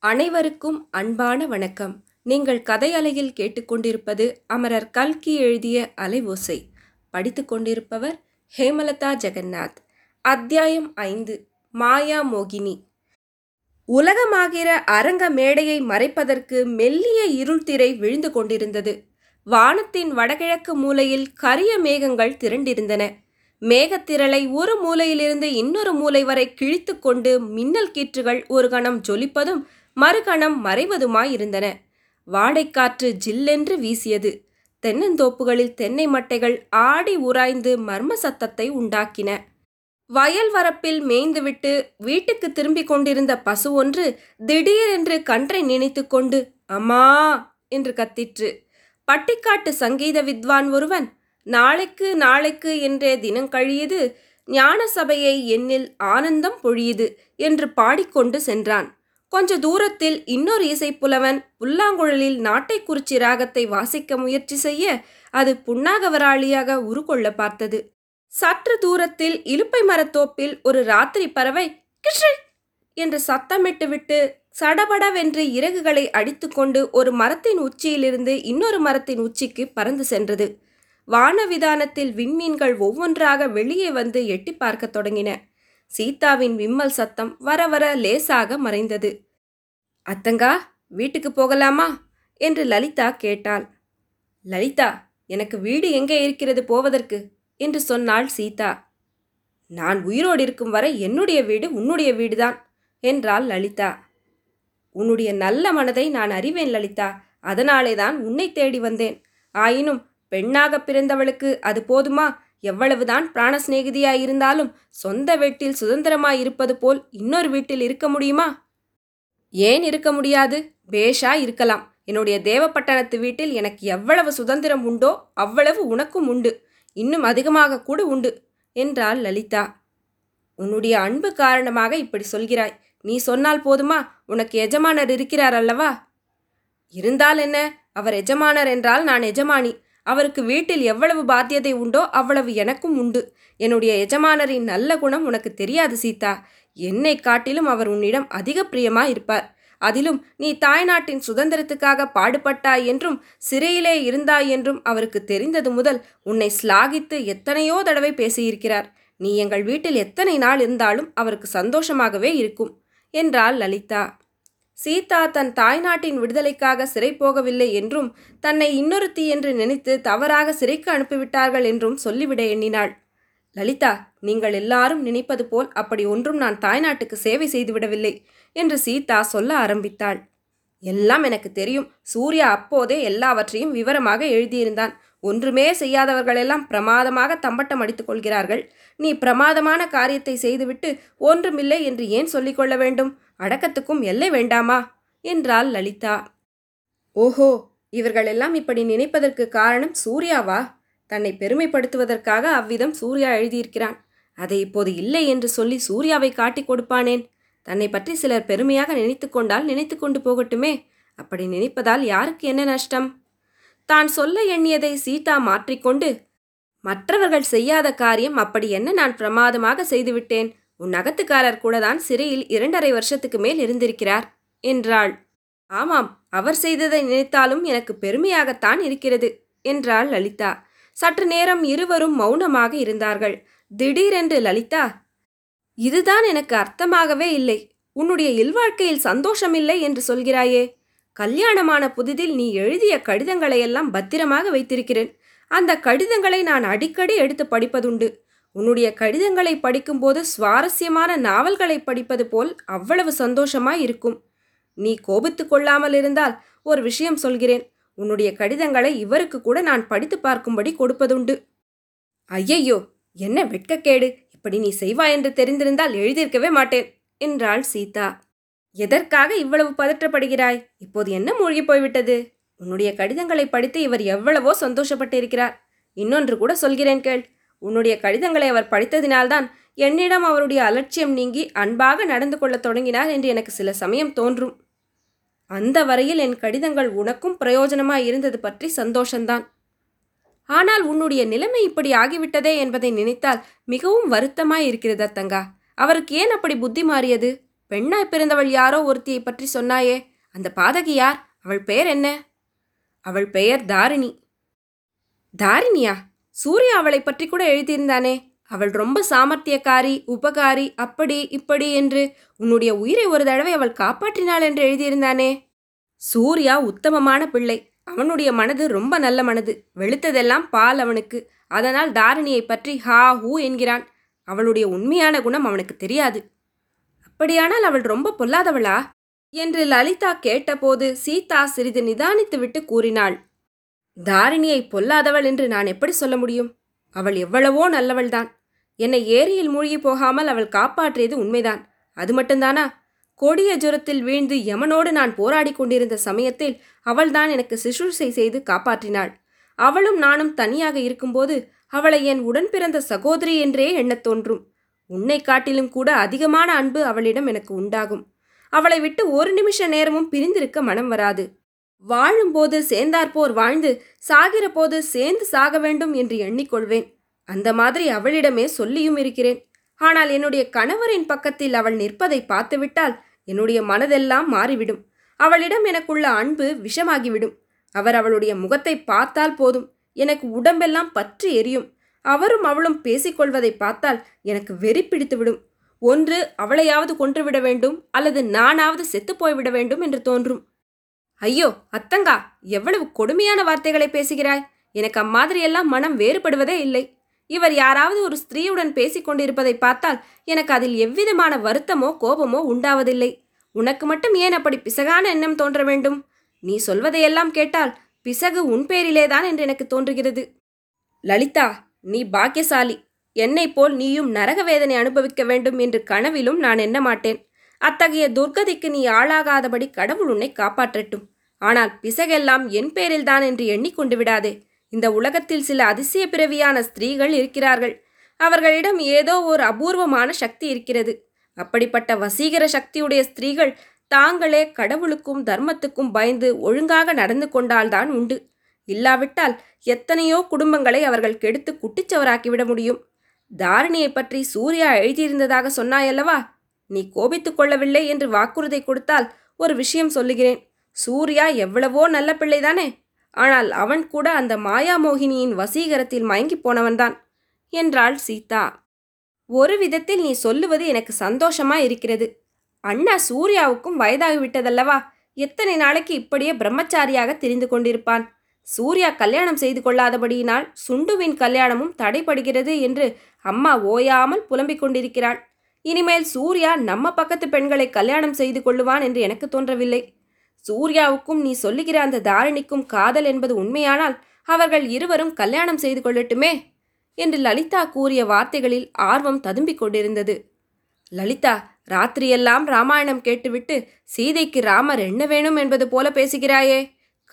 அனைவருக்கும் அன்பான வணக்கம். நீங்கள் கதை அலையில் கேட்டுக்கொண்டிருப்பது அமரர் கல்கி எழுதிய அலைவோசை படித்துக் கொண்டிருப்பவர் ஹேமலதா ஜெகநாத். அத்தியாயம் ஐந்து மாயா மோகினி. உலகமாகிற அரங்க மேடையை மறைப்பதற்கு மெல்லிய இருள் திரை விழுந்து கொண்டிருந்தது. வானத்தின் வடகிழக்கு மூலையில் கரிய மேகங்கள் திரண்டிருந்தன. மேகத்திரளை ஒரு மூலையிலிருந்து இன்னொரு மூலை வரை கிழித்து கொண்டு மின்னல் கீற்றுகள் ஒரு கணம் ஜொலிப்பதும் மறுகணம் மறைவதுமாயிருந்தன. வாடைக்காற்று ஜில்லென்று வீசியது. தென்னந்தோப்புகளில் தென்னை மட்டைகள் ஆடி உராய்ந்து மர்ம சத்தத்தை உண்டாக்கின. வயல் வரப்பில் மேய்ந்துவிட்டு வீட்டுக்கு திரும்பிக் கொண்டிருந்த பசு ஒன்று திடீரென்று கன்றை நினைத்து கொண்டு அம்மா! என்று கத்திற்று. பட்டிக்காட்டு சங்கீத வித்வான் ஒருவன் நாளைக்கு நாளைக்கு என்றே தினம் கழியுது ஞான சபையை எண்ணில் ஆனந்தம் பொழியுது என்று பாடிக்கொண்டு சென்றான். கொஞ்ச தூரத்தில் இன்னொரு இசைப்புலவன் புல்லாங்குழலில் நாட்டை குறிச்சி ராகத்தை வாசிக்க முயற்சி செய்ய அது புன்னாகவராளியாக உருக்கொள்ள பார்த்தது. சற்று தூரத்தில் இலுப்பை மரத்தோப்பில் ஒரு ராத்திரி பறவை கிஷ்ரி என்று சத்தமிட்டுவிட்டு சடபடவென்று இறகுகளை அடித்துக்கொண்டு ஒரு மரத்தின் உச்சியிலிருந்து இன்னொரு மரத்தின் உச்சிக்கு பறந்து சென்றது. வானவிதானத்தில் விண்மீன்கள் ஒவ்வொன்றாக வெளியே வந்து எட்டி பார்க்க தொடங்கின. சீதாவின் விம்மல் சத்தம் வர வர லேசாக மறைந்தது. அத்தங்கா வீட்டுக்கு போகலாமா? என்று லலிதா கேட்டாள். லலிதா எனக்கு வீடு எங்கே இருக்கிறது போவதற்கு? என்று சொன்னாள் சீதா. நான் உயிரோடு இருக்கும் வரை என்னுடைய வீடு உன்னுடைய வீடுதான் என்றாள் லலிதா. உன்னுடைய நல்ல மனதை நான் அறிவேன் லலிதா. அதனாலே தான் உன்னை தேடி வந்தேன். ஆயினும் பெண்ணாக பிறந்தவளுக்கு அது போதுமா? எவ்வளவுதான் பிராண சிநேகிதியாயிருந்தாலும் சொந்த வீட்டில் சுதந்திரமாயிருப்பது போல் இன்னொரு வீட்டில் இருக்க முடியுமா? ஏன் இருக்க முடியாது? பேஷா இருக்கலாம். என்னுடைய தேவப்பட்டணத்து வீட்டில் எனக்கு எவ்வளவு சுதந்திரம் உண்டோ அவ்வளவு உனக்கும் உண்டு. இன்னும் அதிகமாக கூட உண்டு என்றாள் லலிதா. உன்னுடைய அன்பு காரணமாக இப்படி சொல்கிறாய். நீ சொன்னால் போதுமா? உனக்கு எஜமானர் இருக்கிறார் அல்லவா? இருந்தால் என்ன? அவர் எஜமானர் என்றால் நான் எஜமானி. அவருக்கு வீட்டில் எவ்வளவு பாத்தியதை உண்டோ அவ்வளவு எனக்கும் உண்டு. என்னுடைய எஜமானரின் நல்ல குணம் உனக்கு தெரியாது சீதா. என்னை காட்டிலும் அவர் உன்னிடம் அதிக பிரியமா இருப்பார் அதிலும் நீ தாய்நாட்டின் சுதந்திரத்துக்காக பாடுபட்டாய் என்றும் சிறையிலே இருந்தாய் என்றும் அவருக்கு தெரிந்தது முதல் உன்னை ஸ்லாகித்து எத்தனையோ தடவை பேசியிருக்கிறார். நீ எங்கள் வீட்டில் எத்தனை நாள் இருந்தாலும் அவருக்கு சந்தோஷமாகவே இருக்கும் என்றாள் லலிதா. சீதா தன் தாய்நாட்டின் விடுதலைக்காக சிறை போகவில்லை என்றும் தன்னை இன்னொருத்தி என்று நினைத்து தவறாக சிறைக்கு அனுப்பிவிட்டார்கள் என்றும் சொல்லிவிட எண்ணினாள். லலிதா நீங்கள் எல்லாரும் நினைப்பது போல் அப்படி ஒன்றும் நான் தாய்நாட்டுக்கு சேவை செய்துவிடவில்லை என்று சீதா சொல்ல ஆரம்பித்தாள். எல்லாம் எனக்கு தெரியும். சூர்யா அப்போதே எல்லாவற்றையும் விவரமாக எழுதியிருந்தான். ஒன்றுமே செய்யாதவர்களெல்லாம் பிரமாதமாக தம்பட்டம் அடித்துக் கொள்கிறார்கள். நீ பிரமாதமான காரியத்தை செய்துவிட்டு ஒன்றுமில்லை என்று ஏன் சொல்லிக்கொள்ள வேண்டும்? அடக்கத்துக்கும் எல்லை வேண்டாமா? என்றாள் லலிதா. ஓஹோ இவர்களெல்லாம் இப்படி நினைப்பதற்கு காரணம் சூர்யாவா? தன்னை பெருமைப்படுத்துவதற்காக அவ்விதம் சூர்யா எழுதியிருக்கிறான். அதை இப்போது இல்லை என்று சொல்லி சூர்யாவை காட்டிக் கொடுப்பானேன். தன்னை பற்றி சிலர் பெருமையாக நினைத்து கொண்டால் நினைத்து கொண்டு போகட்டுமே. அப்படி நினைப்பதால் யாருக்கு என்ன நஷ்டம்? தான் சொல்ல எண்ணியதை சீதா மாற்றிக்கொண்டு மற்றவர்கள் செய்யாத காரியம் அப்படி என்ன நான் பிரமாதமாக செய்துவிட்டேன்? உன் நகத்துக்காரர் கூட தான் சிறையில் இரண்டரை வருஷத்துக்கு மேல் இருந்திருக்கிறார் என்றாள். ஆமாம் அவர் செய்ததை நினைத்தாலும் எனக்கு பெருமையாகத்தான் இருக்கிறது என்றாள் லலிதா. சற்று நேரம் இருவரும் மௌனமாக இருந்தார்கள். திடீரென்று லலிதா இதுதான் எனக்கு அர்த்தமாகவே இல்லை. உன்னுடைய இல்வாழ்க்கையில் சந்தோஷமில்லை என்று சொல்கிறாயே. கல்யாணமான புதிதில் நீ எழுதிய கடிதங்களையெல்லாம் பத்திரமாக வைத்திருக்கிறேன். அந்த கடிதங்களை நான் அடிக்கடி எடுத்து படிப்பதுண்டு. உன்னுடைய கடிதங்களை படிக்கும்போது சுவாரஸ்யமான நாவல்களை படிப்பது போல் அவ்வளவு சந்தோஷமாய் இருக்கும். நீ கோபித்து கொள்ளாமல் இருந்தால் ஒரு விஷயம் சொல்கிறேன். உன்னுடைய கடிதங்களை இவருக்கு கூட நான் படித்து பார்க்கும்படி கொடுப்பதுண்டு. ஐயையோ என்ன வெட்கக்கேடு. இப்படி நீ செய்வாய் என்று தெரிந்திருந்தால் எழுதியிருக்கவே மாட்டேன் என்றாள் சீதா. எதற்காக இவ்வளவு பதற்றப்படுகிறாய்? இப்போது என்ன மூழ்கி போய்விட்டது? உன்னுடைய கடிதங்களை படித்து இவர் எவ்வளவோ சந்தோஷப்பட்டிருக்கிறார். இன்னொன்று கூட சொல்கிறேன் கேள். உன்னுடைய கடிதங்களை அவர் படித்ததினால்தான் என்னிடம் அவருடைய அலட்சியம் நீங்கி அன்பாக நடந்து கொள்ளத் தொடங்கினார் என்று எனக்கு சில சமயம் தோன்றும். அந்த வரையில் என் கடிதங்கள் உனக்கும் பிரயோஜனமாய் இருந்தது பற்றி சந்தோஷந்தான். ஆனால் உன்னுடைய நிலைமை இப்படி ஆகிவிட்டதே என்பதை நினைத்தால் மிகவும் வருத்தமாய் இருக்கிறது அத்தங்கா. அவருக்கு ஏன் அப்படி புத்தி மாறியது? பெண்ணாய் பிறந்தவள் யாரோ ஒருத்தியை பற்றி சொன்னாயே. அந்த பாதகி யார்? அவள் பெயர் என்ன? அவள் பெயர் தாரிணி. தாரிணியா? சூர்யா அவளை பற்றி கூட எழுதியிருந்தானே. அவள் ரொம்ப சாமர்த்தியக்காரி உபகாரி அப்படி இப்படி என்று உன்னுடைய உயிரை ஒரு தடவை அவள் காப்பாற்றினாள் என்று எழுதியிருந்தானே. சூர்யா உத்தமமான பிள்ளை. அவனுடைய மனது ரொம்ப நல்ல மனது. வெளுத்ததெல்லாம் பால் அவனுக்கு. அதனால் தாரிணியை பற்றி ஹா ஹூ என்கிறான். அவளுடைய உண்மையான குணம் அவனுக்கு தெரியாது. அப்படியானால் அவள் ரொம்ப பொல்லாதவளா? என்று லலிதா கேட்டபோது சீதா சிறிது நிதானித்துவிட்டு கூறினாள். தாரிணியை பொல்லாதவள் என்று நான் எப்படி சொல்ல முடியும்? அவள் எவ்வளவோ நல்லவள்தான். என்னை ஏரியில் மூழ்கி போகாமல் அவள் காப்பாற்றியது உண்மைதான். அது மட்டும்தானா? கொடிய ஜுரத்தில் வீழ்ந்து யமனோடு நான் போராடி கொண்டிருந்த சமயத்தில் அவள்தான் எனக்கு சிசுசை செய்து காப்பாற்றினாள். அவளும் நானும் தனியாக இருக்கும்போது அவளை என் உடன் பிறந்த சகோதரி என்றே எண்ணத் தோன்றும். உன்னை காட்டிலும் கூட அதிகமான அன்பு அவளிடம் எனக்கு உண்டாகும். அவளை விட்டு ஒரு நிமிஷ நேரமும் பிரிந்திருக்க மனம் வராது. வாழும்போது சேர்ந்தாற்போர் வாழ்ந்து சாகிற போது சேர்ந்து சாக வேண்டும் என்று எண்ணிக்கொள்வேன். அந்த மாதிரி அவளிடமே சொல்லியும் இருக்கிறேன். ஆனால் என்னுடைய கணவரின் பக்கத்தில் அவள் நிற்பதை பார்த்துவிட்டால் என்னுடைய மனதெல்லாம் மாறிவிடும். அவளிடம் எனக்குள்ள அன்பு விஷமாகிவிடும். அவர் அவளுடைய முகத்தை பார்த்தால் போதும். எனக்கு உடம்பெல்லாம் பற்றி எரியும். அவரும் அவளும் பேசிக்கொள்வதை பார்த்தால் எனக்கு வெறி பிடித்துவிடும் ஒன்று அவளையாவது கொன்றுவிட வேண்டும் அல்லது நானாவது செத்துப் போய்விட வேண்டும் என்று தோன்றும். ஐயோ அத்தங்கா எவ்வளவு கொடுமையான வார்த்தைகளை பேசுகிறாய்? எனக்கு அம்மாதிரியெல்லாம் மனம் வேறுபடுவதே இல்லை. இவர் யாராவது ஒரு ஸ்திரீயுடன் பேசிக் கொண்டிருப்பதை பார்த்தால் எனக்கு அதில் எவ்விதமான வருத்தமோ கோபமோ உண்டாவதில்லை. உனக்கு மட்டும் ஏன் அப்படி பிசகான எண்ணம் தோன்ற வேண்டும்? நீ சொல்வதையெல்லாம் கேட்டால் பிசகு உன் பேரிலேதான் என்று எனக்கு தோன்றுகிறது. லலிதா நீ பாக்கியசாலி. என்னைப் போல் நீயும் நரக வேதனை அனுபவிக்க வேண்டும் என்று கனவிலும் நான் எண்ண மாட்டேன் அத்தகைய துர்கதிக்கு நீ ஆளாகாதபடி கடவுள் உன்னை காப்பாற்றட்டும். ஆனால் பிசகெல்லாம் என் பேரில்தான் என்று எண்ணிக்கொண்டு விடாதே. இந்த உலகத்தில் சில அதிசய பிறவியான ஸ்திரீகள் இருக்கிறார்கள். அவர்களிடம் ஏதோ ஒரு அபூர்வமான சக்தி இருக்கிறது. அப்படிப்பட்ட வசீகர சக்தியுடைய ஸ்திரீகள் தாங்களே கடவுளுக்கும் தர்மத்துக்கும் பயந்து ஒழுங்காக நடந்து கொண்டால்தான் உண்டு. இல்லாவிட்டால் எத்தனையோ குடும்பங்களை அவர்கள் கெடுத்து குட்டிச்சவராக்கிவிட முடியும். தாரிணியை பற்றி சூர்யா எழுதியிருந்ததாக சொன்னாயல்லவா? நீ கோபித்துக் கொள்ளவில்லை என்று வாக்குறுதி கொடுத்தால் ஒரு விஷயம் சொல்லுகிறேன். சூர்யா எவ்வளவோ நல்ல பிள்ளைதானே. ஆனால் அவன் கூட அந்த மாயாமோகினியின் வசீகரத்தில் மயங்கிப் போனவன்தான் என்றாள் சீதா. ஒரு விதத்தில் நீ சொல்லுவது எனக்கு சந்தோஷமா இருக்கிறது. அண்ணா சூர்யாவுக்கும் வயதாகிவிட்டதல்லவா. எத்தனை நாளைக்கு இப்படியே பிரம்மச்சாரியாக தெரிந்து கொண்டிருப்பான். சூர்யா கல்யாணம் செய்து கொள்ளாதபடியினால் சுண்டுவின் கல்யாணமும் தடைபடுகிறது என்று அம்மா ஓயாமல் புலம்பிக் கொண்டிருக்கிறாள். இனிமேல் சூர்யா நம்ம பக்கத்து பெண்களை கல்யாணம் செய்து கொள்ளுவான் என்று எனக்கு தோன்றவில்லை. சூர்யாவுக்கும் நீ சொல்லுகிற அந்த தாரிணிக்கும் காதல் என்பது உண்மையானால் அவர்கள் இருவரும் கல்யாணம் செய்து கொள்ளட்டுமே? என்று லலிதா கூறிய வார்த்தைகளில் ஆர்வம் ததும்பிக் கொண்டிருந்தது. லலிதா ராத்திரியெல்லாம் ராமாயணம் கேட்டுவிட்டு சீதைக்கு ராமர் என்ன வேணும் என்பது போல பேசுகிறாயே?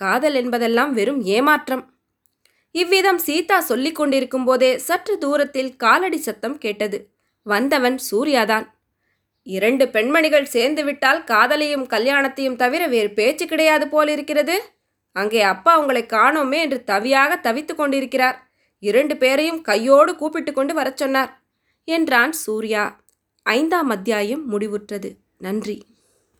காதல் என்பதெல்லாம் வெறும் ஏமாற்றம். இவ்விதம் சீதா சொல்லிக் கொண்டிருக்கும் போதே சற்று தூரத்தில் காலடி சத்தம் கேட்டது. வந்தவன் சூர்யாதான். இரண்டு பெண்மணிகள் சேர்ந்துவிட்டால் காதலையும் கல்யாணத்தையும் தவிர வேறு பேச்சு கிடையாது போல் இருக்கிறது அங்கே அப்பா உங்களை காணோமே என்று தவியாக தவித்துக் கொண்டிருக்கிறார். இரண்டு பேரையும் கையோடு கூப்பிட்டு கொண்டு வரச் சொன்னார். என்றான் சூர்யா. ஐந்தாம் அத்தியாயம் முடிவுற்றது. நன்றி.